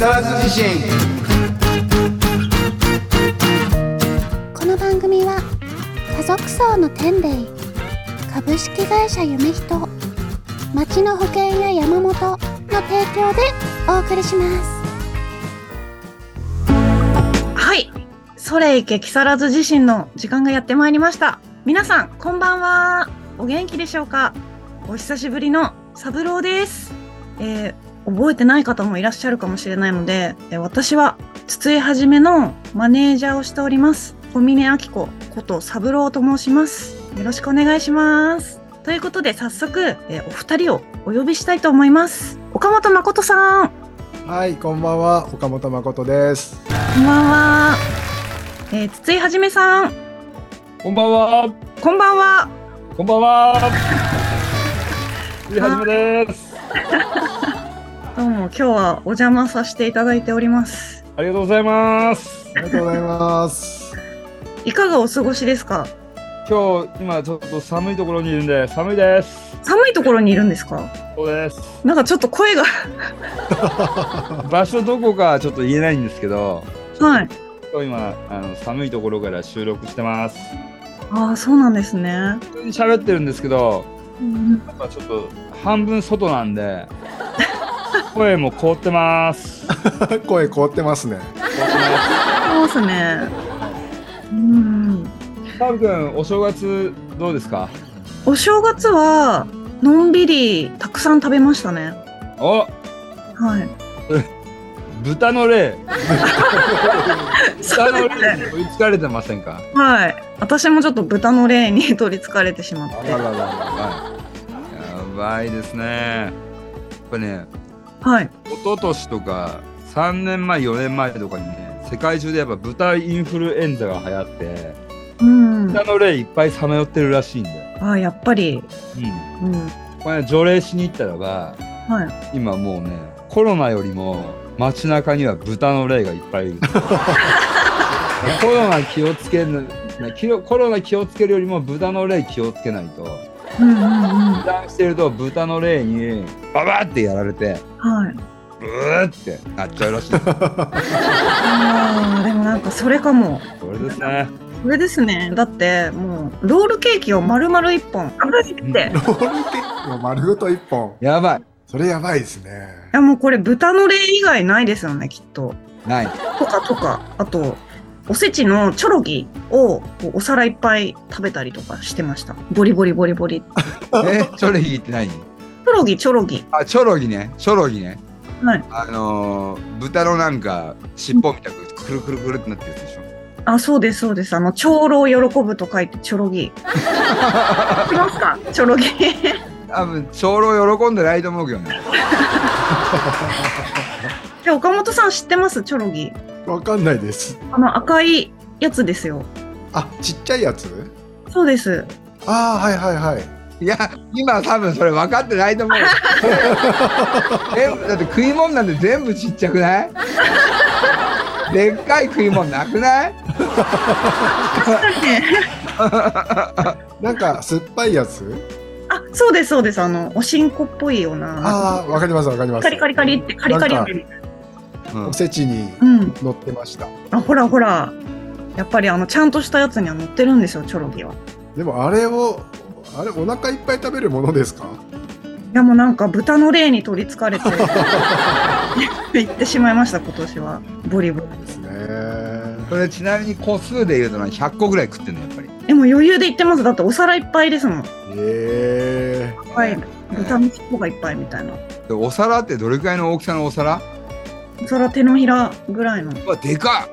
木更津地震この番組は家族層の天霊株式会社夢人町の保険や山本の提供でお送りしますはい。それいけ木更津地震の時間がやってまいりました。皆さん、こんばんは。お元気でしょうか？お久しぶりの三郎です。えー覚えてない方もいらっしゃるかもしれないので、えー私は筒井はじめのマネージャーをしております。小峰明子こと三郎と申します。よろしくお願いします。ということで、早速、えーお二人をお呼びしたいと思います。岡本誠さん。はい、こんばんは、岡本誠です。こんばんは。えー筒井はじめさん。こんばんは。こんばんは。こんばんは。ついはじめです。どうも今日はお邪魔させていただいております。ありがとうございます。ありがとうございます。いかがお過ごしですか？今日今ちょっと寒いところにいるんで寒いです。寒いところにいるんですか？そうです。なんかちょっと声が 場所どこかちょっと言えないんですけど、はい。今日今あの寒いところから収録してます。ああ、そうなんですね。普通に喋ってるんですけど、うんやっぱちょっと半分外なんで 声も凍ってます。声凍ってますね。凍ってます。そうですね。うん。サブ君お正月どうですか？お正月は、のんびりたくさん食べましたね。おはい。豚の霊。豚の。霊に追いつかれてませんか？はい。私もちょっと豚の霊に取り憑かれてしまって。あららららやばいですね。やっぱね、はい。一昨年とか3年前、4年前とかにね、世界中でやっぱ豚インフルエンザが流行って、うん。豚の霊いっぱいさまよってるらしいんだよ。ああ、やっぱり。うん。うん。これ、ね、除霊しに行ったらば、はい。今もうね、コロナよりも街中には豚の霊がいっぱいいる。コロナ気をつけるコロナ気をつけるよりも豚の霊気をつけないと。うんうんうん。油断してると豚の霊にババってやられてはい。ブーってなっちゃうらしいああ、でもなんかそれかも。それですねこれですね。だってもうロールケーキを丸々一本。って。いロールケーキを丸ごと一本。やばいそれやばいですね。やもうこれ豚の霊以外ないですよね、きっと。ないとかとか、あと。おせちのチョロギをお皿いっぱい食べたりとかしてました。ボリボリボリボリ。えチョロギって何？チョロギチョロギ。あチョロギねチョロギねはい。あのー、豚のなんか尻尾みたくくるくるくるってなってるでしょ？あ、そうですそうです。あの長老喜ぶと書いてチョロギ。知ってますか？チョロギ。多分長老喜んでないと思うけどね で岡本さん知ってます？チョロギ？わかんないです。あの赤いやつですよ。あ、ちっちゃいやつ？そうです。ああ、はいはいはい。いや今多分それ分かってないと思う えだって食い物なんて全部ちっちゃくない？でっかい食い物なくない？なんか酸っぱいやつ？あ、そうですそうです。あのおしんこっぽいような。ああ、わかりますわかります。カリカリカリってカリカリおせちにうん。乗ってました。あ、ほらほら。やっぱりあのちゃんとしたやつには乗ってるんですよチョロギは。でもあれを、あれお腹いっぱい食べるものですか？いやもうなんか豚の霊に取りつかれて 行ってしまいました今年はボリボリ。ですね。それちなみに個数で言うと何100個ぐらい食ってんのやっぱりでも余裕で行ってます。だってお皿いっぱいですもん。えはい。豚の尻尾がいっぱいみたいな。でお皿ってどれくらいの大きさのお皿？お皿手のひらぐらいのうわでか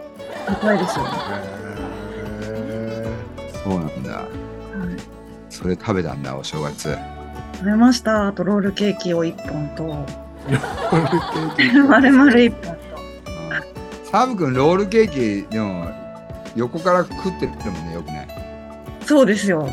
いっぱいですよ。ー。えっそうなんだはいそれ食べたんだお正月食べました。あとロールケーキを1本と、丸々1本と。サブ君ロールケーキ でも横から食ってるもんねよくねそうですよ。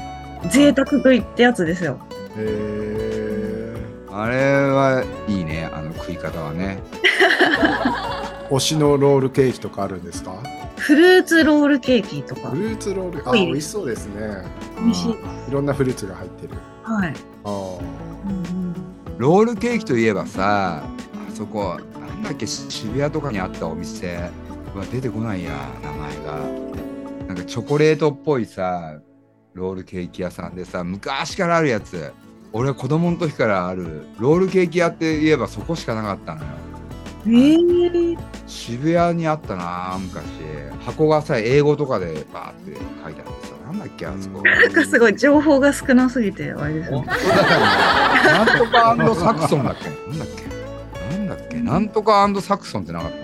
贅沢食いってやつですよ。えあれはいいねあの食い方はねー、推しのロールケーキとかあるんですか？フルーツロールケーキとか。フ。ルーツロール？あはい美味しそうですね。美味しい。いろんなフルーツが入ってる。はい。あー。うんうん。ロールケーキといえばさあそこなんだっけ渋谷とかにあったお店。は出てこないや名前が。なんかチョコレートっぽいさロールケーキ屋さんでさ昔からあるやつ。俺は子供の時からある。ロールケーキ屋って言えばそこしかなかったのよえー、渋谷にあったな昔。箱がさ英語とかでバーって書いてあってさなんだっけあそこ。なんかすごい情報が少なすぎてあれですね。なんとかサクソンだっけ？なんだっけ？なんだっけ？なんとかサクソンってなかった？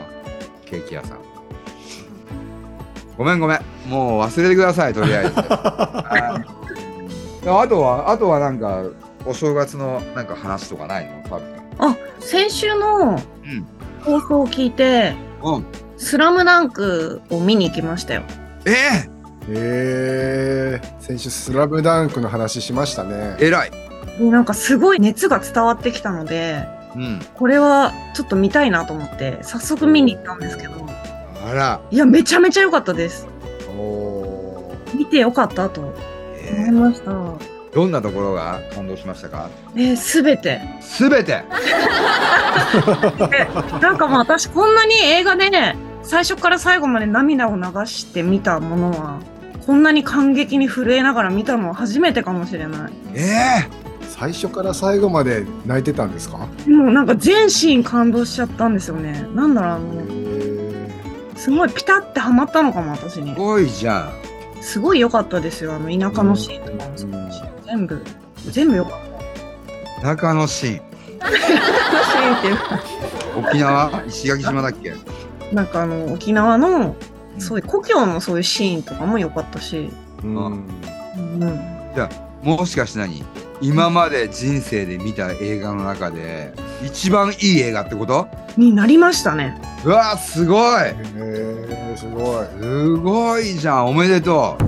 ケーキ屋さん。ごめんごめん。もう忘れてくださいとりあえず。はい。あとはあとはなんかお正月のなんか話とかないの？あ先週のうん放送を聞いてうん「スラムダンクを見に行きましたよ。ええー、先週スラムダンクの話しましたね。ー、えらい。でなんかすごい熱が伝わってきたのでうん。これはちょっと見たいなと思って早速見に行ったんですけど。あら、いやめちゃめちゃ良かったです。お見てよかったと思えいました。ーどんなところが感動しましたか？えー、すべて。すべて？なんかもう私こんなに映画でね最初から最後まで涙を流して見たものはこんなに感激に震えながら見たのは初めてかもしれない。え最初から最後まで泣いてたんですか？もうなんか全シーン感動しちゃったんですよね。なんだろうあえのー、すごいピタってハマったのかも私に。ー、すごいじゃん。すごい良かったですよあの田舎のシーンとかもそうだし全部全部良かった。中のシーンシーンっていうか。沖縄？石垣島だっけ？なんかあの沖縄のそういう故郷のそういうシーンとかも良かったし、うん。うん、もしかして何？今まで人生で見た映画の中で一番いい映画ってこと？になりましたね。うわすごい。えー、すごい。すごいじゃん。おめでと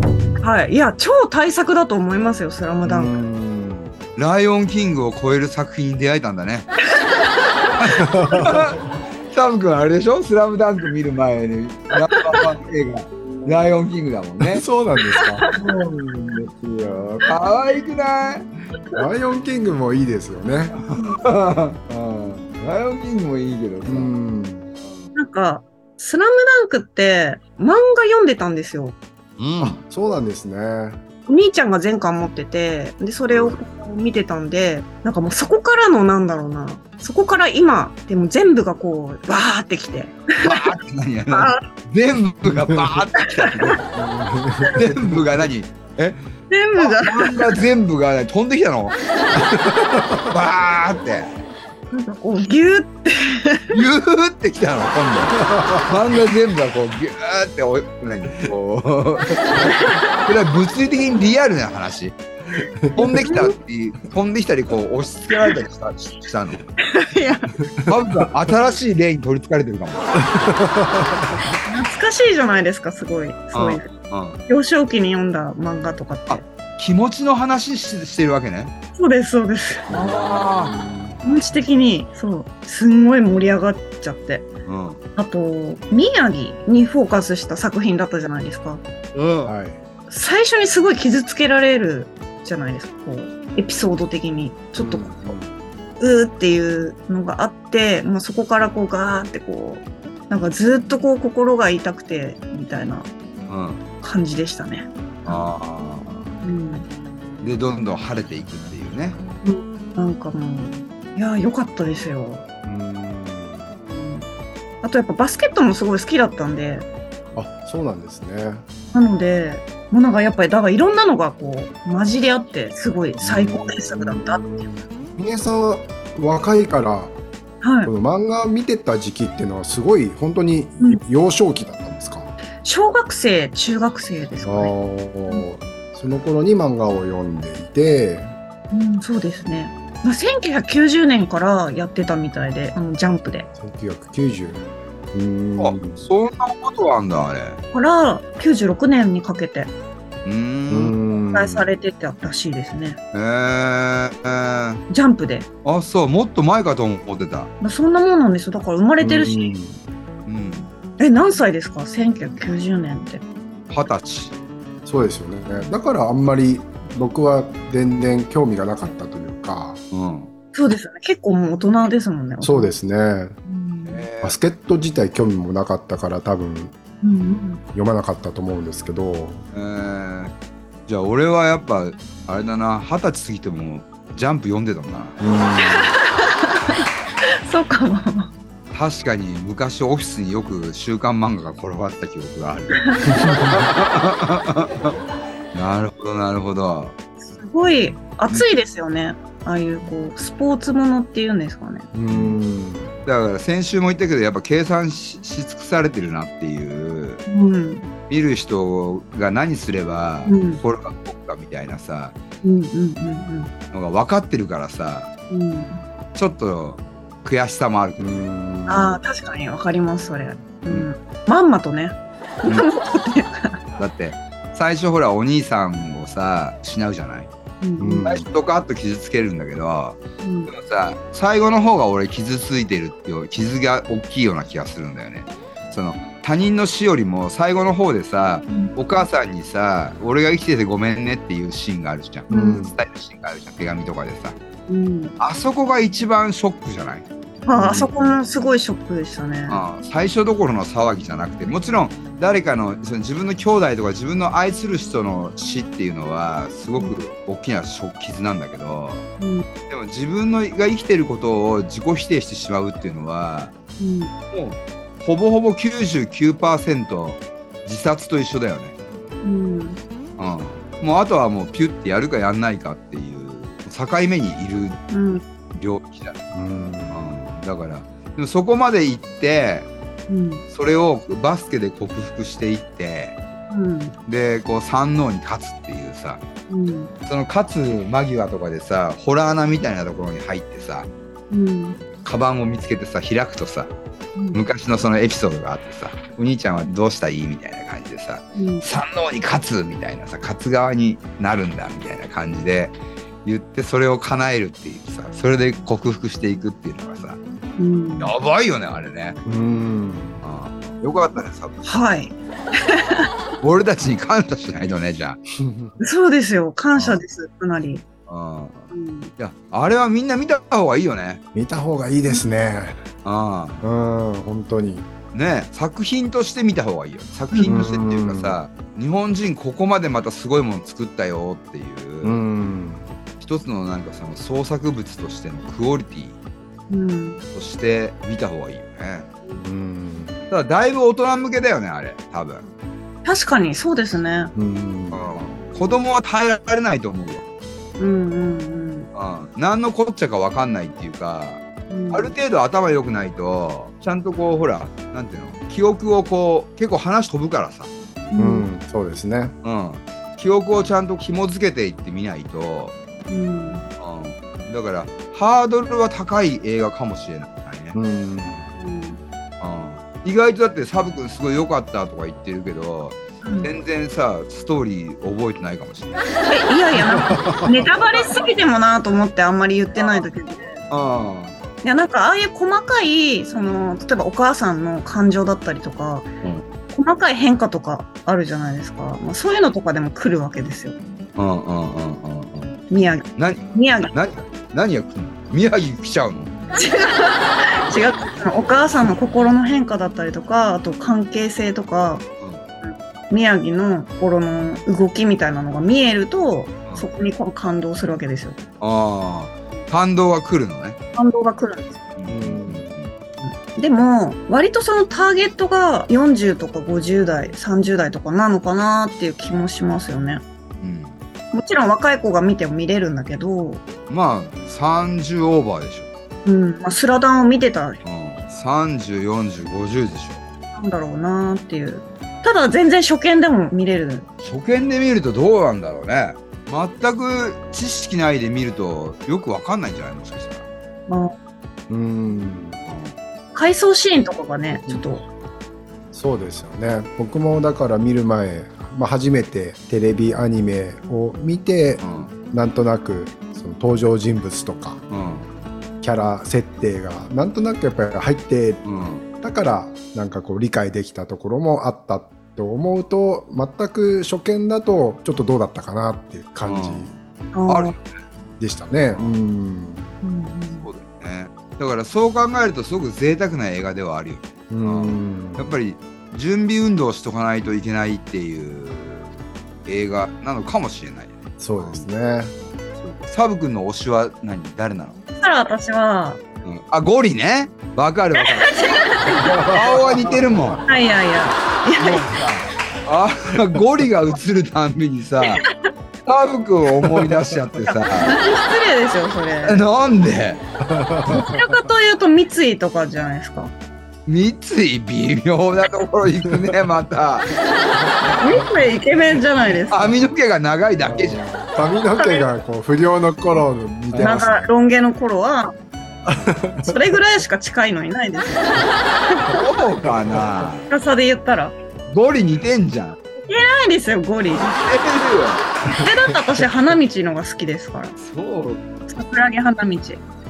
はい。いや超大作だと思いますよ「スラムダンク。ライオンキングを超える作品に出会えたんだね。サム君あれでしょ？スラムダンク見る前にナンバーワン映画。ライオンキングだもんね。そうなんですか。そうなんですよ。可愛くない？ライオンキングもいいですよね。うん。ライオンキングもいいけどさ、うん。なんか「スラムダンクって漫画読んでたんですようん。そうなんですね。お兄ちゃんが全巻持っててでそれを見てたんでなんかもうそこからのなんだろうな。そこから今でも全部がこうバーってきて。バーって何や全部がバーってきた全部が何？全部が。全部が飛んできたの？バーってなんかこうギューって。ギューってきたの今度。漫画全部がこうギューってお何こう。これは物理的にリアルな話。飛んできたり飛んできたりこう押し付けられたりしたしたの。いや。多分新しい例に取りつかれてるかも、懐かしいじゃないですかすごい。そうい。ううん、幼少期に読んだ漫画とかって。あ気持ちの話ししてるわけね。そうですそうです。あ気持ち的にそうすんごい盛り上がっちゃって。ああと宮城にフォーカスした作品だったじゃないですか。うん。はい。最初にすごい傷つけられるじゃないですかこうエピソード的に。ちょっとこう、うーっていうのがあってもうそこからこうガーってこうなんかずっとこう心が痛くてみたいなうん。感じでしたね。あうん、あでどんどん晴れていくっていうね。なんかもういや良かったですよ。うんあとやっぱバスケットもすごい好きだったんであそうなんですねなのでもうなんかやっぱりだからいろんなのがこう混じり合ってすごい最高傑作だったっていう。峰さんは若いからはいこ。の漫画見てた時期っていうのはすごい本当にうん幼少期だったんですか、小学生中学生ですかね。あーその頃に漫画を読んでいてうん、そうですね。まあ、1990年からやってたみたいで、あのジャンプで。1990うーんあそんなことあんだあれから96年にかけてうん開されてたらしいですね。へえー、ジャンプで。あそうもっと前かと思ってたまあそんなもんなんですよ。だから生まれてるし。うんえ、何歳ですか ?1990 年って。二十歳そうですよねだからあんまり僕は全然興味がなかったか。うん。そうですよね。結構もう大人ですもんね。そうですね。うんえバスケット自体興味もなかったから多分うんうん読まなかったと思うんですけど。えー。じゃあ俺はやっぱあれだな。二十歳過ぎてもジャンプ読んでたもんな。そうかも。確かに昔オフィスによく週刊漫画が転がった記憶がある。なるほどなるほど。すごい熱いですよね。ああいうこうスポーツものっていうんですかね。うんうんだから先週も言ったけどやっぱ計算しし尽くされてるなっていううん。見る人が何すればうん心が動くかみたいなさうんうんうんのが分かってるからさうん。うん。ちょっと悔しさもあるああ確かにわかりますそれ。うん。まんまとね。うんだって最初ほらお兄さんをさ失うじゃない？うんうん最初ドカッと傷つけるんだけどうん。でもさ最後の方が俺傷ついてるっていう傷が大きいような気がするんだよね。その他人の死よりも最後の方でさお母さんにさ「俺が生きててごめんね」っていうシーンがあるじゃん、うん。伝えるシーンがあるじゃん手紙とかでさ。うん。あそこが一番ショックじゃない？ああそこもすごいショックでしたね。ああ最初どころの騒ぎじゃなくて。もちろん誰かのその自分の兄弟とか自分の愛する人の死っていうのはすごく大きな傷なんだけどうん。でも自分のが生きてることを自己否定してしまうっていうのはうん。もうほぼほぼ99%自殺と一緒だよね。うん。うん、もうあとはもうピュッてやるかやんないかっていう境目にいるうん。領域だ、うん。うん、だからでもそこまで行ってうんそれをバスケで克服していってうんでこう三能に勝つっていうさうんその勝つ間際とかでさホラー穴みたいなところに入ってさうんカバンを見つけてさ開くとさうん昔のそのエピソードがあってさお兄ちゃんはどうしたらいいみたいな感じでさうん三能に勝つみたいなさ勝つ側になるんだみたいな感じで言ってそれを叶えるっていうさそれで克服していくっていうのがさうん。やばいよねあれね、うん。うん、よかったねさはい。俺たちに感謝しないとねじゃ そうですよ。感謝ですかなり。あ、うん、いうん。やあれはみんな見た方がいいよね。見た方がいいですね。あうん本当に。ね作品として見た方がいいよ作品としてっていうかさ日本人ここまでまたすごいもの作ったよっていう、うん。一つのなんかその創作物としてのクオリティうん。として見た方がいいよね。うん。ただだいぶ大人向けだよねあれ。多分、確かにそうですね。うん。うん、子供は耐えられないと思うよ、うんうんうん、何のこっちゃか分かんないっていうかうん。ある程度頭良くないとちゃんとこうほらなんていうの？記憶をこう結構話飛ぶからさ、ううんんそうですね。うん、記憶をちゃんと紐付けていってみないと、うん。うん、だからハードルは高い映画かもしれないね、うん。うん。うん、意外とだってサブ君すごい良かったとか言ってるけど全然さストーリー覚えてないかもしれない。え いやいやなんかネタバレすぎてもなと思ってあんまり言ってないだけで。あいやなんかああいう細かいその例えばお母さんの感情だったりとか、細かい変化とかあるじゃないですか、まあ、そういうのとかでも来るわけですよ。あ、うんうんうんうんうん。宮城。何？宮城。何？何が来るの？宮城来ちゃうの？違う。お母さんの心の変化だったりとかあと関係性とか宮城の心の動きみたいなのが見えるとうん。そこに感動するわけですよ。ああ、感動が来るのね。感動が来るんですよ。うん。でも割とそのターゲットが40とか50代30代とかなのかなっていう気もしますよね。うん。もちろん若い子が見ても見れるんだけど、まあ30オーバーでしょ。うんまあ、スラダンを見てたうん。30、40、50でしなんだろうなっていうただ全然初見でも見れるょ。初見で見るとどうなんだろうね。全く知識ないで見るとよくわかんないんじゃないもしかしたら。まあうん回想シーンとかがねちょっとそうですよね僕もだから見る前、まあ、初めてテレビアニメを見てうん。なんとなくその登場人物とかうん。キャラ設定がなんとなくやっぱり入ってうん。だからなんかこう理解できたところもあったと思うと全く初見だとちょっとどうだったかなっていう感じあるーでしたね。うんうんそうだよね。だだからそう考えるとすごく贅沢な映画ではあるよねうんやっぱり準備運動をしとかないといけないっていう映画なのかもしれないよね。そうですね。サブ君の推しは何？誰なの、そしたら私は、うん、あゴリね？わかるわかる。顔は似てるもん。いやいや。いや、あゴリが映るたんびにさサブ君を思い出しちゃってさ。失礼ですよ、それ。なんで？どちらかというと三井とかじゃないですか。三井微妙なところ行くねまた三井イケメンじゃないですか。髪の毛が長いだけじゃん髪の毛がこう不良の頃の似てます、ね。なんかロン毛の頃は、それぐらいしか近いのいないですよ。そうかな深さで言ったら。ゴリ似てんじゃんないですよ、ゴリ。似てるよえ、だって私、花道のが好きですから。そう桜木花道。い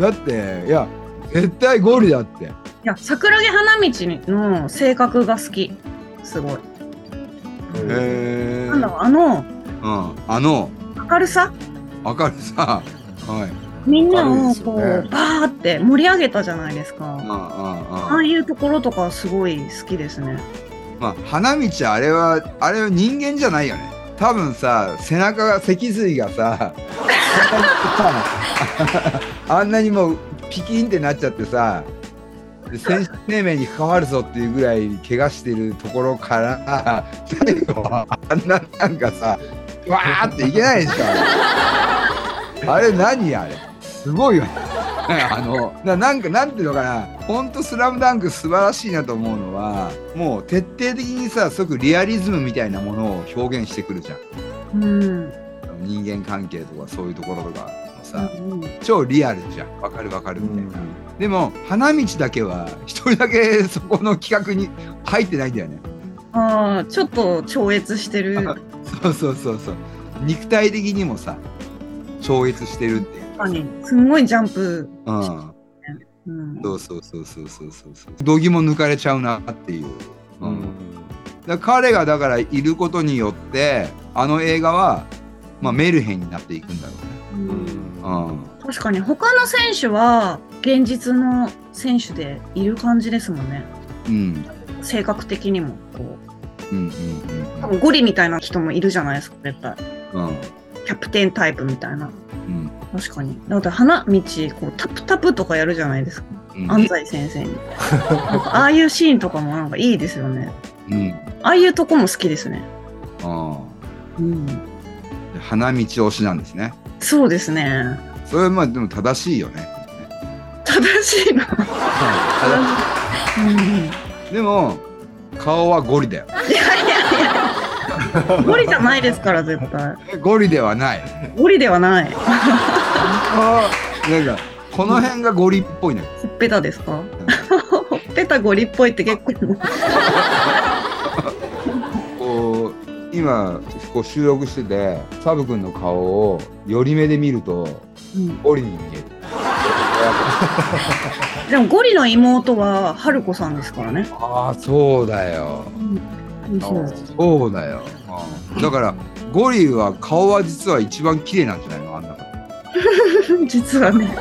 だっていや絶対ゴリだって。や、桜木花道の性格が好き。すごい。へえなんだろう、あの、うん。あの。明るさ？明るさ。はい。みんなをこう、ね。バーって盛り上げたじゃないですか。うんうんうん。ああいうところとかすごい好きですね。まあ花道あれはあれは人間じゃないよね。多分さ背中が脊髄がさ あんなにもうピキンってなっちゃってさで選手生命に関わるぞっていうぐらい怪我してるところから最後はあんななんかさわーっていけないでしょあれ。何あれ。すごいよね。あのななんかなんていうのかな。ほんと「スラムダンク素晴らしいなと思うのはもう徹底的にさすごくリアリズムみたいなものを表現してくるじゃん。うん。人間関係とかそういうところとか。もさ、うん超リアルじゃん。わかるわかるうみたいな、んでも花道だけは一人だけ そこの企画に入ってないんだよね。ああ、ちょっと超越してる。そうそうそうそう。肉体的にもさ超越してるっていう。確かに。すんごいジャンプ。うん。うん。そうそうそうそうそうそうそう。度肝抜かれちゃうなっていう、ううん。んだ彼がだからいることによってあの映画は、まあ、メルヘンになっていくんだろうんうね、うん、確かに他の選手は現実の選手でいる感じですもんね。うん性格的にもこうんうんう。多分ゴリみたいな人もいるじゃないですか、絶対。うんうんキャプテンタイプみたいな。うん確かに。だって花道、こうタプタプとかやるじゃないですか。うん安西先生に。ああいうシーンとかもなんかいいですよね。うんああいうとこも好きですね。あうん。あ花道推しなんですねそうですね。それはまあでも正しいよね正しいな。うんでも顔はゴリだよいやいやいや。ゴリじゃないですから、絶対。ゴリではないゴリではない。なんかこの辺がゴリっぽいのよほっぺたですか？ほっぺたゴリっぽいって結構。今こう収録しててサブ君の顔を寄り目で見るとうん。ゴリに見える。でもゴリの妹は春子さんですからね。ああそうだよ。そうそうだよ、うん。だからゴリは顔は実は一番綺麗なんじゃないの？あんな 実はね。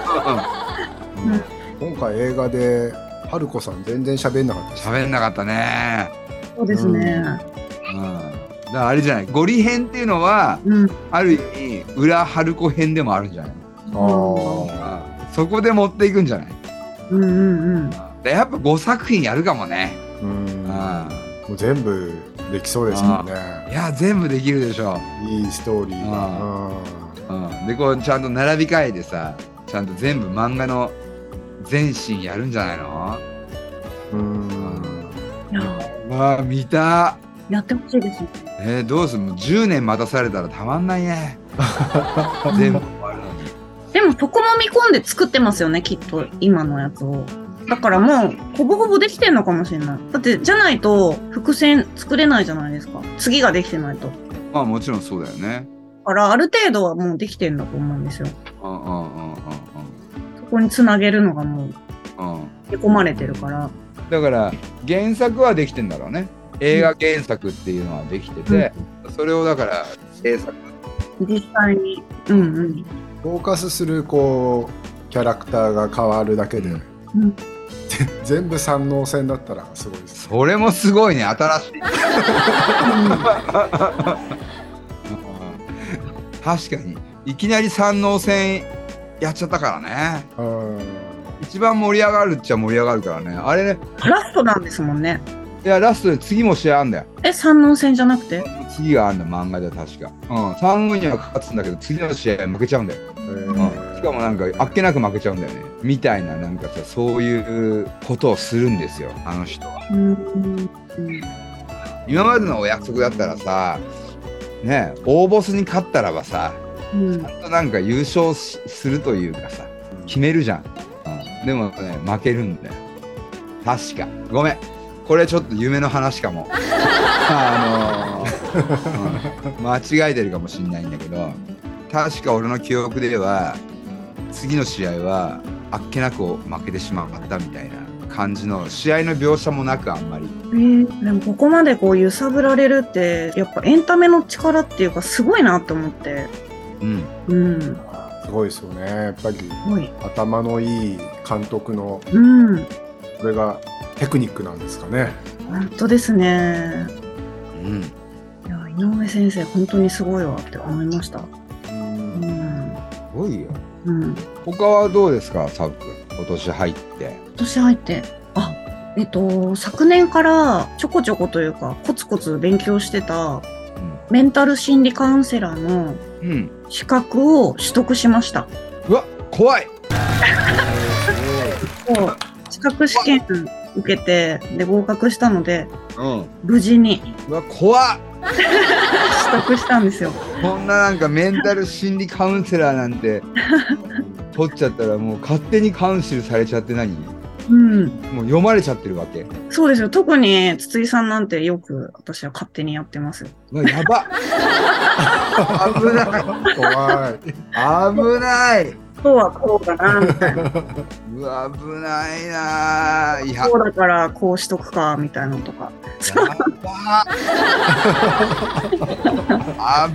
今回映画で春子さん全然喋んなかった喋んなかったね。そうですね。うんだからあれじゃないゴリ編っていうのはうん。ある意味裏春子編でもあるんじゃない。あそこで持っていくんじゃない。うんうんうん。でやっぱ5作品やるかもね。ーうん。うんもう全部できそうですもんね。いや全部できるでしょ。いいストーリーが。うん、でこうちゃんと並び替えてさちゃんと全部漫画の全シーンやるんじゃないの？うん。うんいや、わあ見たやってほしいですね。えー、どうする？もう10年待たされたらたまんないね 全部終わるのにでもそこも見込んで作ってますよね、きっと、今のやつを。だからもう、ほぼほぼできてんのかもしれない。だって、じゃないと、伏線作れないじゃないですか。次ができてないと。だまあもちろんそうだよねから、ある程度はもうできてんだと思うんですよ。うんうんうんうんそこにつなげるのがもう、うん込まれてるから。だから原作はできてんだろうね映画原作っていうのはできてて、それをだから制作実際に。うんうん。フォーカスするこうキャラクターが変わるだけでうん。全部三能線だったらすごいです。それもすごいね新しい。確かに。いきなり三能線やっちゃったからね。うん。一番盛り上がるっちゃ盛り上がるからね。あれね。ラストなんですもんね。いやラストで次も試合あんだよ。え、三能戦じゃなくて？次があんだ漫画では確か。うん。三軍には勝つんだけど次の試合負けちゃうんだよ、えうん、ー。しかもなんかあっけなく負けちゃうんだよね。みたいななんかさそういうことをするんですよあの人は。うん。今までのお約束だったらさね大ボスに勝ったらばさうん。ちゃんとなんか優勝しするというかさ決めるじゃん、うん、でもね負けるんだよ。確か。ごめんこれちょっと夢の話かも。あのーうん。間違えてるかもしんないんだけど確か俺の記憶では次の試合はあっけなく負けてしまったみたいな感じの試合の描写もなくあんまり。えーでもここまでこう揺さぶられるってやっぱエンタメの力っていうかすごいなって思って。うん。うん。すすごいですよね。やっぱり頭のいい監督のうん。これがテクニックなんですかね。本当ですね。うん。いや井上先生本当にすごいわって思いました。ううん。んすごいよ。うん。他はどうですか？サウ君今年入って。今年入って。あえっと昨年からちょこちょこというかコツコツ勉強してたメンタル心理カウンセラーのうん、うん、資格を取得しました。うわ怖い。資格試験受けてで合格したのでうん。無事に。うわ怖っ。取得したんですよ。こんななんかメンタル心理カウンセラーなんて 取っちゃったらもう勝手にカウンシルされちゃって何？うん。もう読まれちゃってるわけ。そうですよ。特に筒井さんなんてよく私は勝手にやってますやば 危ない。怖い。危ないそうはこうだなみたいな。うわ危ないなー。いや。こうだからこうしとくかみたいなのとか。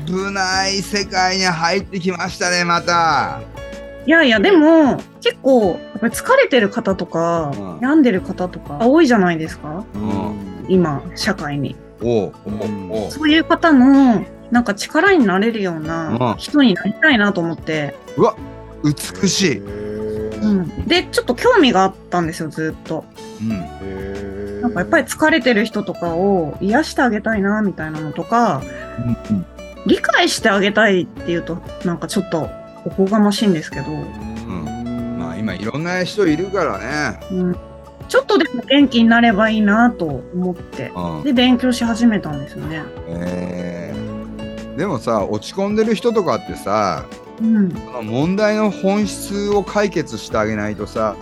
危ない世界に入ってきましたねまた。いやいやでも結構やっぱり疲れてる方とか、うん。病んでる方とか多いじゃないですか。うん。今社会に。おううんおう。そういう方のなんか力になれるよううなん。人になりたいなと思って、うわ美しい、うん、でちょっと興味があったんですよずっと。うん、なんかやっぱり疲れてる人とかを癒してあげたいなみたいなのとか理解してあげたいっていうとなんかちょっとおこがましいんですけど、ん。まあ今いろんな人いるからね。うん、ちょっとでも元気になればいいなと思って。うん。で勉強し始めたんですよね。えー。でもさ落ち込んでる人とかってさうん、問題の本質を解決してあげないとさ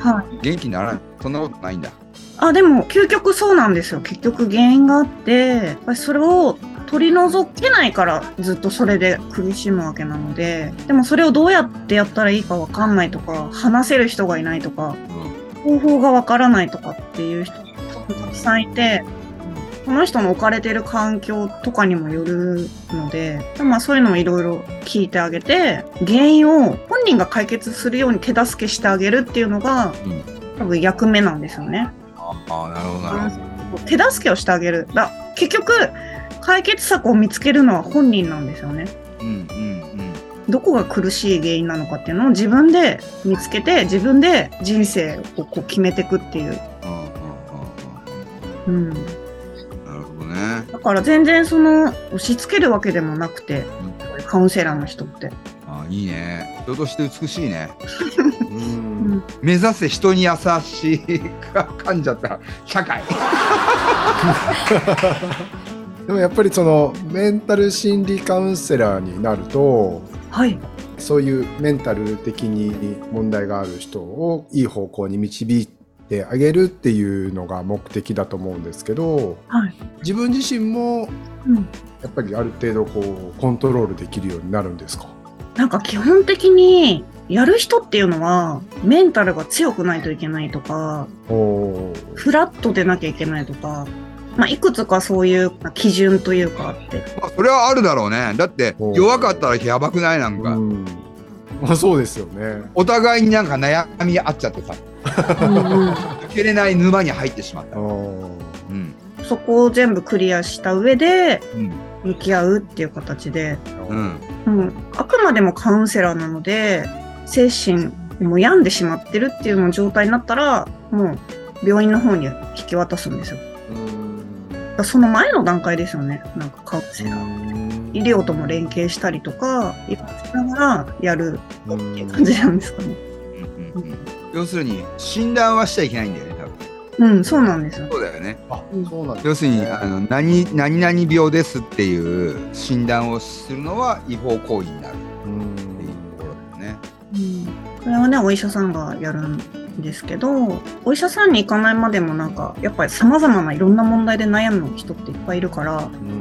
はい。元気にならない。そんなことないんだ。あでも究極そうなんですよ。結局原因があってそれを取り除けないからずっとそれで苦しむわけなのででもそれをどうやってやったらいいかわかんないとか話せる人がいないとか方法がわからないとかっていう人たくさんいてこの人の置かれてる環境とかにもよるのでまあそういうのもいろいろ聞いてあげて原因を本人が解決するように手助けしてあげるっていうのがうん多分役目なんですよね。ああなるほどなるほど手助けをしてあげる。だ結局、解決策を見つけるのは本人なんですよね。うんうんどこが苦しい原因なのかっていうのを自分で見つけて、自分で人生をこう決めていくっていう。うんだから全然その、押し付けるわけでもなくて、そういうカウンセラーの人って。あいいね人として美しいね ううんん。目指せ人に優しいか噛んじゃった社会 でもやっぱりそのメンタル心理カウンセラーになるとはい。そういうメンタル的に問題がある人をいい方向に導いてあげるっていうのが目的だと思うんですけどはい。自分自身もうん。やっぱりある程度こうコントロールできるようになるんですか？なんか基本的に、やる人っていうのは、メンタルが強くないといけないとか、フラットでなきゃいけないとか、まあ、いくつかそういう基準というかあって。まあそれはあるだろうねだって弱かったらやばくない？なんか、うんまあそうですよね。お互いになんか悩み合っちゃってさ抜けれない沼に入ってしまった。そこを全部クリアした上でうん。向き合うっていう形で、うん。うん、あくまでもカウンセラーなので精神もう病んでしまってるっていうような状態になったらもう病院の方に引き渡すんですよ。だからその前の段階ですよね。なんかカウンセラー。医療とも連携したりとかいろいろしながらやるっていう感じなんですかね。うん要するに診断はしちゃいけないんだよね多分うんそうなんですよそうだよねあ、そうなんですね要するにあの何何々病ですっていう診断をするのは違法行為になるうんっていうところだよね。これはねお医者さんがやるんですけどお医者さんに行かないまでもなんかやっぱりさまざまないろんな問題で悩む人っていっぱいいるからうん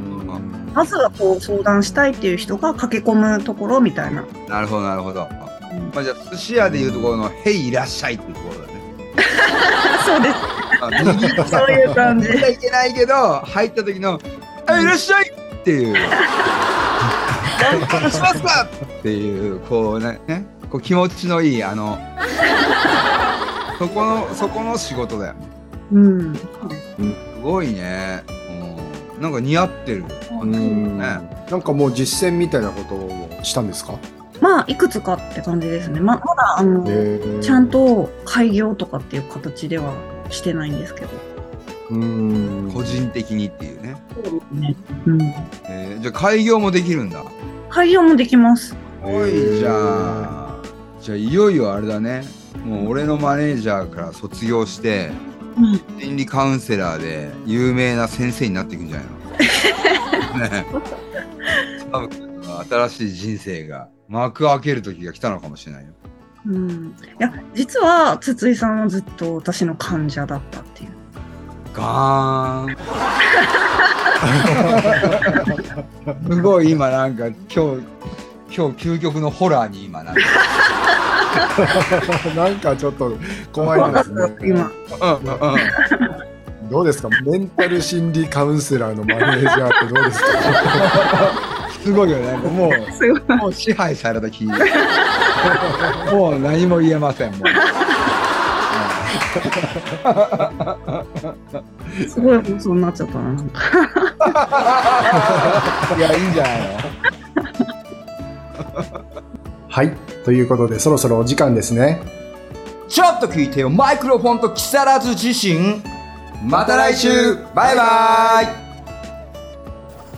まずはこう相談したいっていう人が駆け込むところみたいな。なるほどなるほど。まあじゃあ寿司屋でいうところの「へいいらっしゃい」っていうところだね。そうです。あそういう感じ。いけないけど入った時の「あいらっしゃい!」っていう「何とかしますか!」っていうこうねねこう気持ちのいいあのそこのそこの仕事だよ。うん。すごいね。うんなんか似合ってる。うんねなんかもう実践みたいなことをしたんですか？まあいくつかって感じですね。ままだあの、ちゃんと開業とかっていう形ではしてないんですけど。うん個人的にっていうね。ね。うん。えーじゃあ開業もできるんだ。開業もできます。すごいじゃん。じゃあいよいよあれだね。もう俺のマネージャーから卒業してうん。心理カウンセラーで有名な先生になっていくんじゃないの？ね 新しい人生が幕開ける時が来たのかもしれないよ。うん。いや、実は筒井さんはずっと私の患者だったっていう。ガーンすごい今なんか今日今日究極のホラーに今なんか なんかちょっと怖いですね。今。うんうんうんどうですか？メンタル心理カウンセラーのマネージャーってどうですか？すごいよねもう すごい。もう支配された気 もう何も言えませんもう すごい放送になっちゃったな。いやいいんじゃないの？はい。ということでそろそろお時間ですね。ちょっと聞いてよマイクロフォンと木更津自身また来週バイバイ